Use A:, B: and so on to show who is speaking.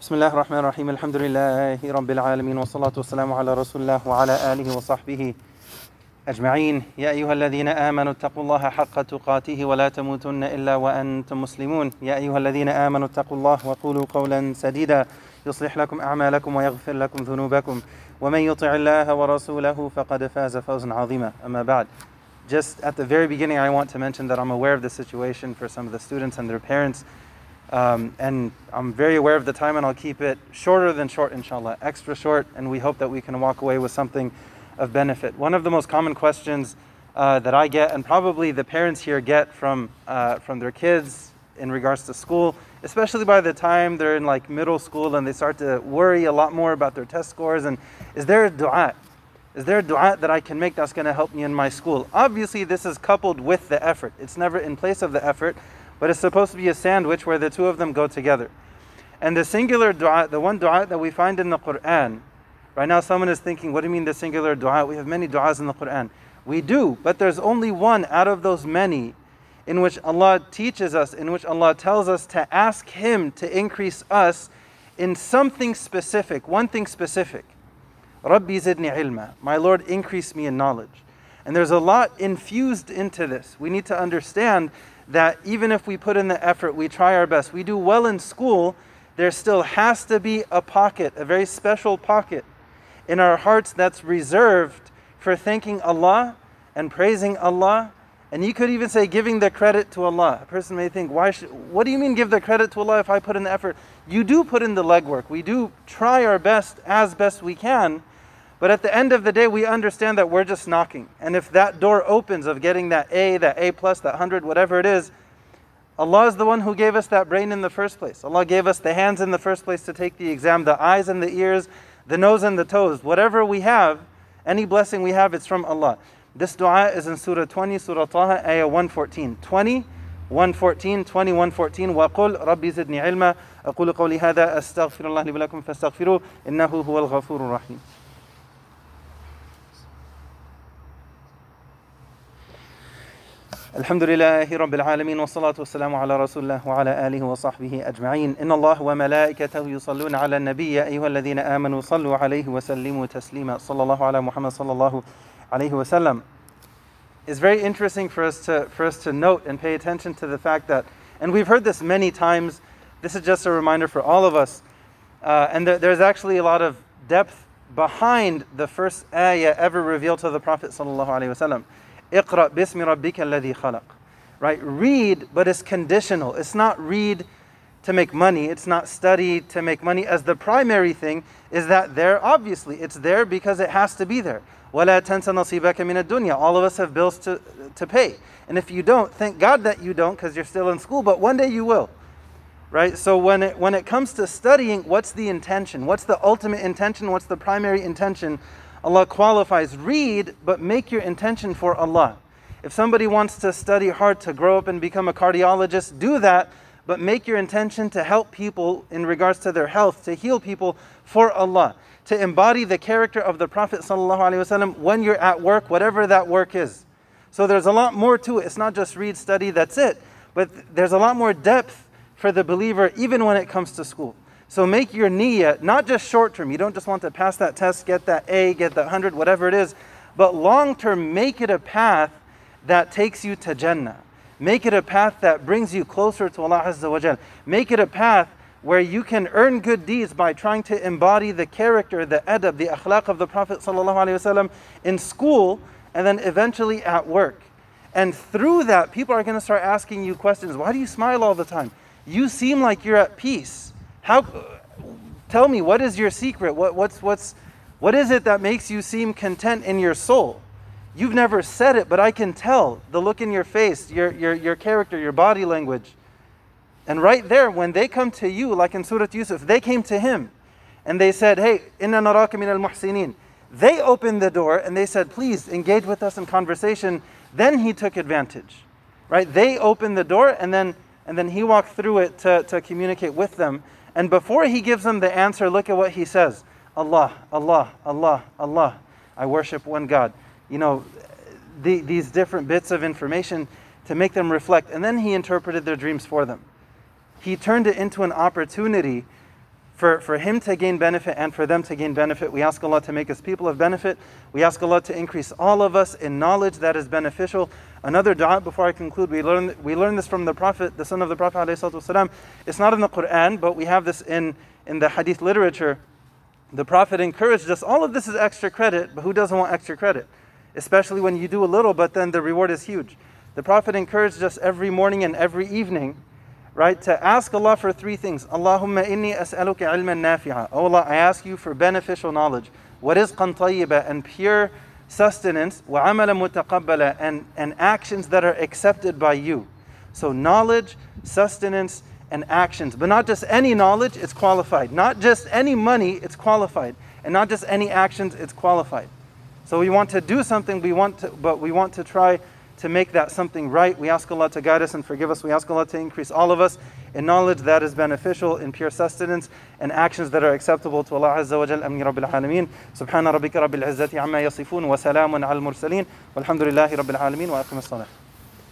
A: بسم الله الرحمن الرحيم الحمد لله رب العالمين والصلاة والسلام على رسول الله وعلى آله وصحبه أجمعين يا أيها الذين آمنوا اتقوا الله حق تقاته ولا تموتن إلا وأنتم مسلمون يا أيها الذين آمنوا اتقوا الله وقولوا قولا سديدا يصلح لكم أعمالكم ويغفر لكم ذنوبكم ومن يطع الله ورسوله فقد فاز فوزا عظيما أما بعد Just at the very beginning, I want to mention that I'm aware of the situation for some of the students and their parents. Um, and I'm very aware of the time, and I'll keep it shorter than short, inshallah, extra short, and we hope that we can walk away with something of benefit. One of the most common questions uh, that I get, and probably the parents here get from, uh, from their kids in regards to school, especially by the time they're in like middle school and they start to worry a lot more about their test scores, and is there a dua? Is there a dua that I can make that's going to help me in my school? Obviously, this is coupled with the effort. It's never in place of the effort, but it's supposed to be a sandwich where the two of them go together. And the singular dua, the one dua that we find in the Quran, right now someone is thinking, what do you mean the singular dua? We have many duas in the Quran. We do, but there's only one out of those many in which Allah teaches us, in which Allah tells us to ask Him to increase us in something specific, one thing specific. Rabbi zidni ilma. My Lord, increase me in knowledge. And there's a lot infused into this. We need to understand that even if we put in the effort, we try our best, we do well in school, there still has to be a pocket, a very special pocket in our hearts that's reserved for thanking Allah and praising Allah. And you could even say giving the credit to Allah. A person may think, why should, what do you mean give the credit to Allah if I put in the effort? You do put in the legwork. We do try our best as best we can. But at the end of the day, we understand that we're just knocking. And if that door opens of getting that A, that A plus, that 100, whatever it is, Allah is the one who gave us that brain in the first place. Allah gave us the hands in the first place to take the exam, the eyes and the ears, the nose and the toes. Whatever we have, any blessing we have, it's from Allah. This dua is in Surah 20, Surah Taha, Ayah 114. 20, 114, 20, 114. وَقُلْ رَبِّ زِدْنِي عِلْمًا أقول قولي هذا أستغفر الله لي ولكم فاستغفروه إنه هو الغفور الرحيم الحمد لله رب العالمين والصلاة والسلام على رسول الله وعلى آله وصحبه أجمعين إن الله وملائكته يصلون على النبي أيها الذين آمنوا صلوا عليه aleyhi ve صلى الله Sallallahu ala Muhammed sallallahu aleyhi ve. It's very interesting for us to for us to note and pay attention to the fact that, and we've heard this many times. This is just a reminder for all of us, uh, and there, there's actually a lot of depth behind the first ayah ever revealed to the Prophet sallallahu alaihi wasallam. اقرأ باسم ربك الذي خلق. Right? Read, but it's conditional. It's not read to make money. It's not study to make money. As the primary thing is that there, obviously, it's there because it has to be there. وَلَا تَنْسَ نَصِيبَكَ مِنَ الدُّنْيَا All of us have bills to, to pay. And if you don't, thank God that you don't because you're still in school, but one day you will. Right? So when it, when it comes to studying, what's the intention? What's the ultimate intention? What's the primary intention? Allah qualifies read, but make your intention for Allah. If somebody wants to study hard to grow up and become a cardiologist, do that, but make your intention to help people in regards to their health, to heal people for Allah, to embody the character of the Prophet ﷺ when you're at work, whatever that work is. So there's a lot more to it. It's not just read, study, that's it. But there's a lot more depth for the believer, even when it comes to school. So make your niyyah not just short term. You don't just want to pass that test, get that A, get that 100, whatever it is, but long term, make it a path that takes you to Jannah. Make it a path that brings you closer to Allah Azza wa. Make it a path where you can earn good deeds by trying to embody the character, the adab, the akhlaq of the Prophet in school and then eventually at work. And through that, people are going to start asking you questions. Why do you smile all the time? You seem like you're at peace. How? Tell me, what is your secret? What, what's, what's, what is it that makes you seem content in your soul? You've never said it, but I can tell the look in your face, your, your, your character, your body language. And right there, when they come to you, like in Surah Yusuf, they came to him and they said, Hey, inna naraka min al muhsinin. They opened the door and they said, Please engage with us in conversation. Then he took advantage. Right? They opened the door and then and then he walked through it to, to communicate with them. And before he gives them the answer, look at what he says Allah, Allah, Allah, Allah. I worship one God. You know, the, these different bits of information to make them reflect. And then he interpreted their dreams for them. He turned it into an opportunity for, for him to gain benefit and for them to gain benefit. We ask Allah to make us people of benefit. We ask Allah to increase all of us in knowledge that is beneficial. Another dua before I conclude, we learn, we learn this from the Prophet, the son of the Prophet. ﷺ. It's not in the Quran, but we have this in, in the hadith literature. The Prophet encouraged us. All of this is extra credit, but who doesn't want extra credit? Especially when you do a little, but then the reward is huge. The Prophet encouraged us every morning and every evening right? To ask Allah for three things. Allahumma inni as'aluka ilman nafi'a. Oh Allah, I ask you for beneficial knowledge. wa rizqan tayyiba and pure sustenance, wa amala mutaqabbala and, and actions that are accepted by you. So knowledge, sustenance, and actions. But not just any knowledge, it's qualified. Not just any money, it's qualified. And not just any actions, it's qualified. So we want to do something, we want to, but we want to try to make that something right. We ask Allah to guide us and forgive us. We ask Allah to increase all of us in knowledge that is beneficial, in pure sustenance, and actions that are acceptable to Allah Azza wa Jal. Amin Rabbil Alameen. Subhana rabbika rabbil izzati amma yasifun wa salamun al mursaleen. Walhamdulillahi rabbil alameen wa aqim as